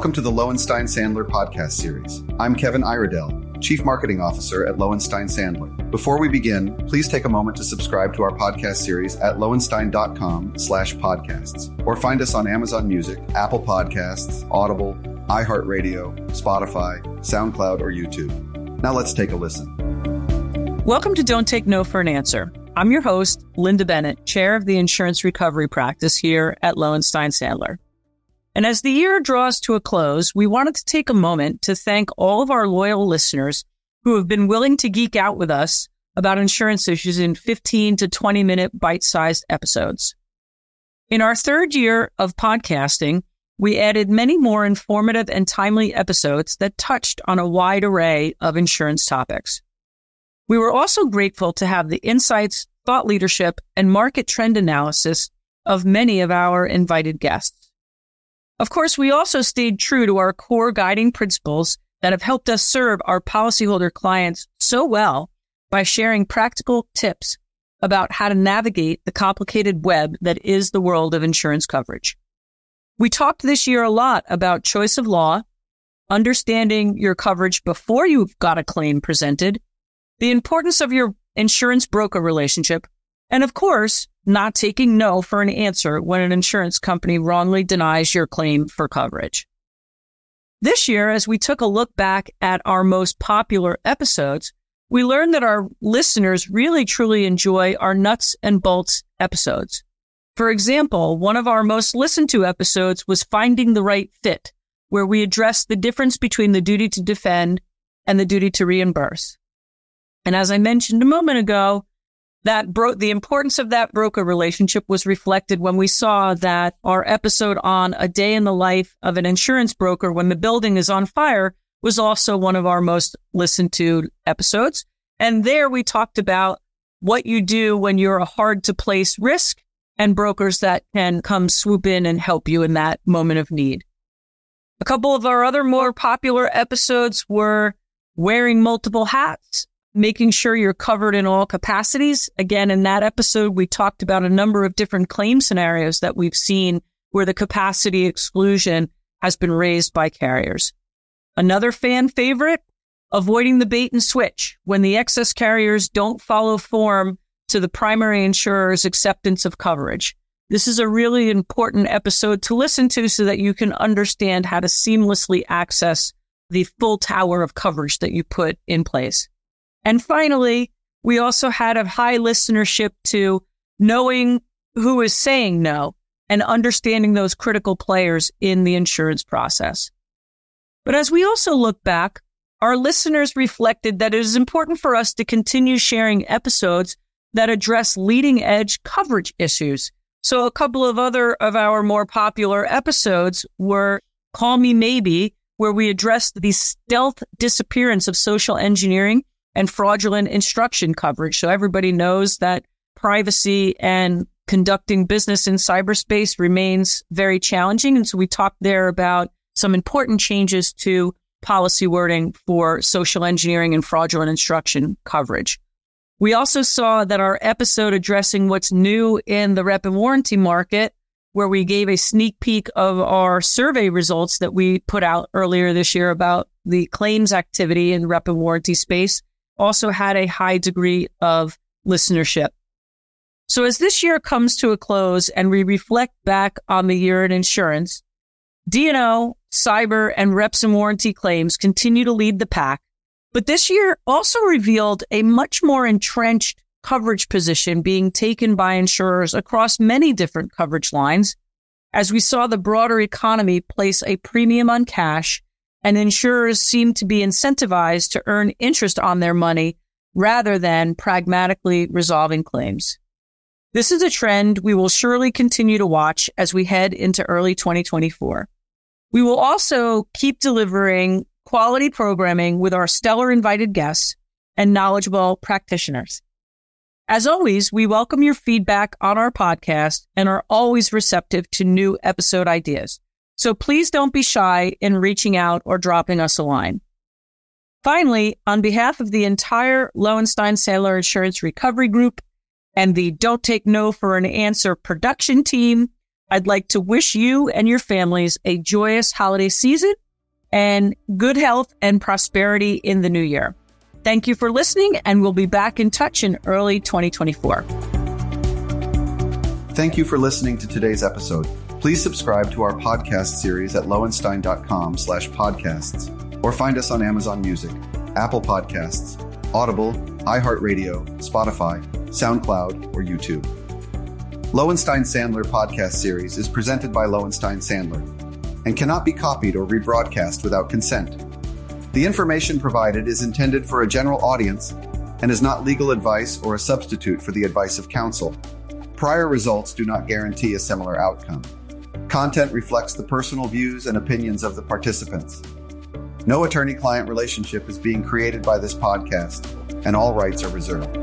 Welcome to the Lowenstein Sandler podcast series. I'm Kevin Iredell, Chief Marketing Officer at Lowenstein Sandler. Before we begin, please take a moment to subscribe to our podcast series at lowenstein.com slash podcasts or find us on Amazon Music, Apple Podcasts, Audible, iHeartRadio, Spotify, SoundCloud, or YouTube. Now let's take a listen. Welcome to Don't Take No for an Answer. I'm your host, Lynda Bennett, Chair of the Insurance Recovery Practice here at Lowenstein Sandler. And as the year draws to a close, we wanted to take a moment to thank all of our loyal listeners who have been willing to geek out with us about insurance issues in 15 to 20 minute bite sized episodes. In our third year of podcasting, we added many more informative and timely episodes that touched on a wide array of insurance topics. We were also grateful to have the insights, thought leadership, and market trend analysis of many of our invited guests. Of course, we also stayed true to our core guiding principles that have helped us serve our policyholder clients so well by sharing practical tips about how to navigate the complicated web that is the world of insurance coverage. We talked this year a lot about choice of law, understanding your coverage before you've got a claim presented, the importance of your insurance broker relationship, and of course, not taking no for an answer when an insurance company wrongly denies your claim for coverage. This year, as we took a look back at our most popular episodes, we learned that our listeners really truly enjoy our nuts and bolts episodes. For example, one of our most listened to episodes was Finding the Right Fit, where we addressed the difference between the duty to defend and the duty to reimburse. And as I mentioned a moment ago, that bro- the importance of that broker relationship was reflected when we saw that our episode on a day in the life of an insurance broker when the building is on fire was also one of our most listened to episodes. And there we talked about what you do when you're a hard to place risk and brokers that can come swoop in and help you in that moment of need. A couple of our other more popular episodes were wearing multiple hats making sure you're covered in all capacities. Again, in that episode, we talked about a number of different claim scenarios that we've seen where the capacity exclusion has been raised by carriers. Another fan favorite, avoiding the bait and switch when the excess carriers don't follow form to the primary insurer's acceptance of coverage. This is a really important episode to listen to so that you can understand how to seamlessly access the full tower of coverage that you put in place. And finally, we also had a high listenership to knowing who is saying no and understanding those critical players in the insurance process. But as we also look back, our listeners reflected that it is important for us to continue sharing episodes that address leading edge coverage issues. So a couple of other of our more popular episodes were Call Me Maybe, where we addressed the stealth disappearance of social engineering and fraudulent instruction coverage. So everybody knows that privacy and conducting business in cyberspace remains very challenging. And so we talked there about some important changes to policy wording for social engineering and fraudulent instruction coverage. We also saw that our episode addressing what's new in the rep and warranty market, where we gave a sneak peek of our survey results that we put out earlier this year about the claims activity in rep and warranty space, also had a high degree of listenership. So as this year comes to a close and we reflect back on the year in insurance, D&O, cyber, and reps and warranty claims continue to lead the pack. But this year also revealed a much more entrenched coverage position being taken by insurers across many different coverage lines as we saw the broader economy place a premium on cash and insurers seem to be incentivized to earn interest on their money rather than pragmatically resolving claims. This is a trend we will surely continue to watch as we head into early 2024. We will also keep delivering quality programming with our stellar invited guests and knowledgeable practitioners. As always, we welcome your feedback on our podcast and are always receptive to new episode ideas. So please don't be shy in reaching out or dropping us a line. Finally, on behalf of the entire Lowenstein Sandler Insurance Recovery Group and the Don't Take No for an Answer production team, I'd like to wish you and your families a joyous holiday season and good health and prosperity in the new year. Thank you for listening, and we'll be back in touch in early 2024. Thank you for listening to today's episode. Please subscribe to our podcast series at lowenstein.com slash podcasts or find us on Amazon Music, Apple Podcasts, Audible, iHeartRadio, Spotify, SoundCloud, or YouTube. Lowenstein Sandler podcast series is presented by Lowenstein Sandler and cannot be copied or rebroadcast without consent. The information provided is intended for a general audience and is not legal advice or a substitute for the advice of counsel. Prior results do not guarantee a similar outcome. Content reflects the personal views and opinions of the participants. No attorney client relationship is being created by this podcast, and all rights are reserved.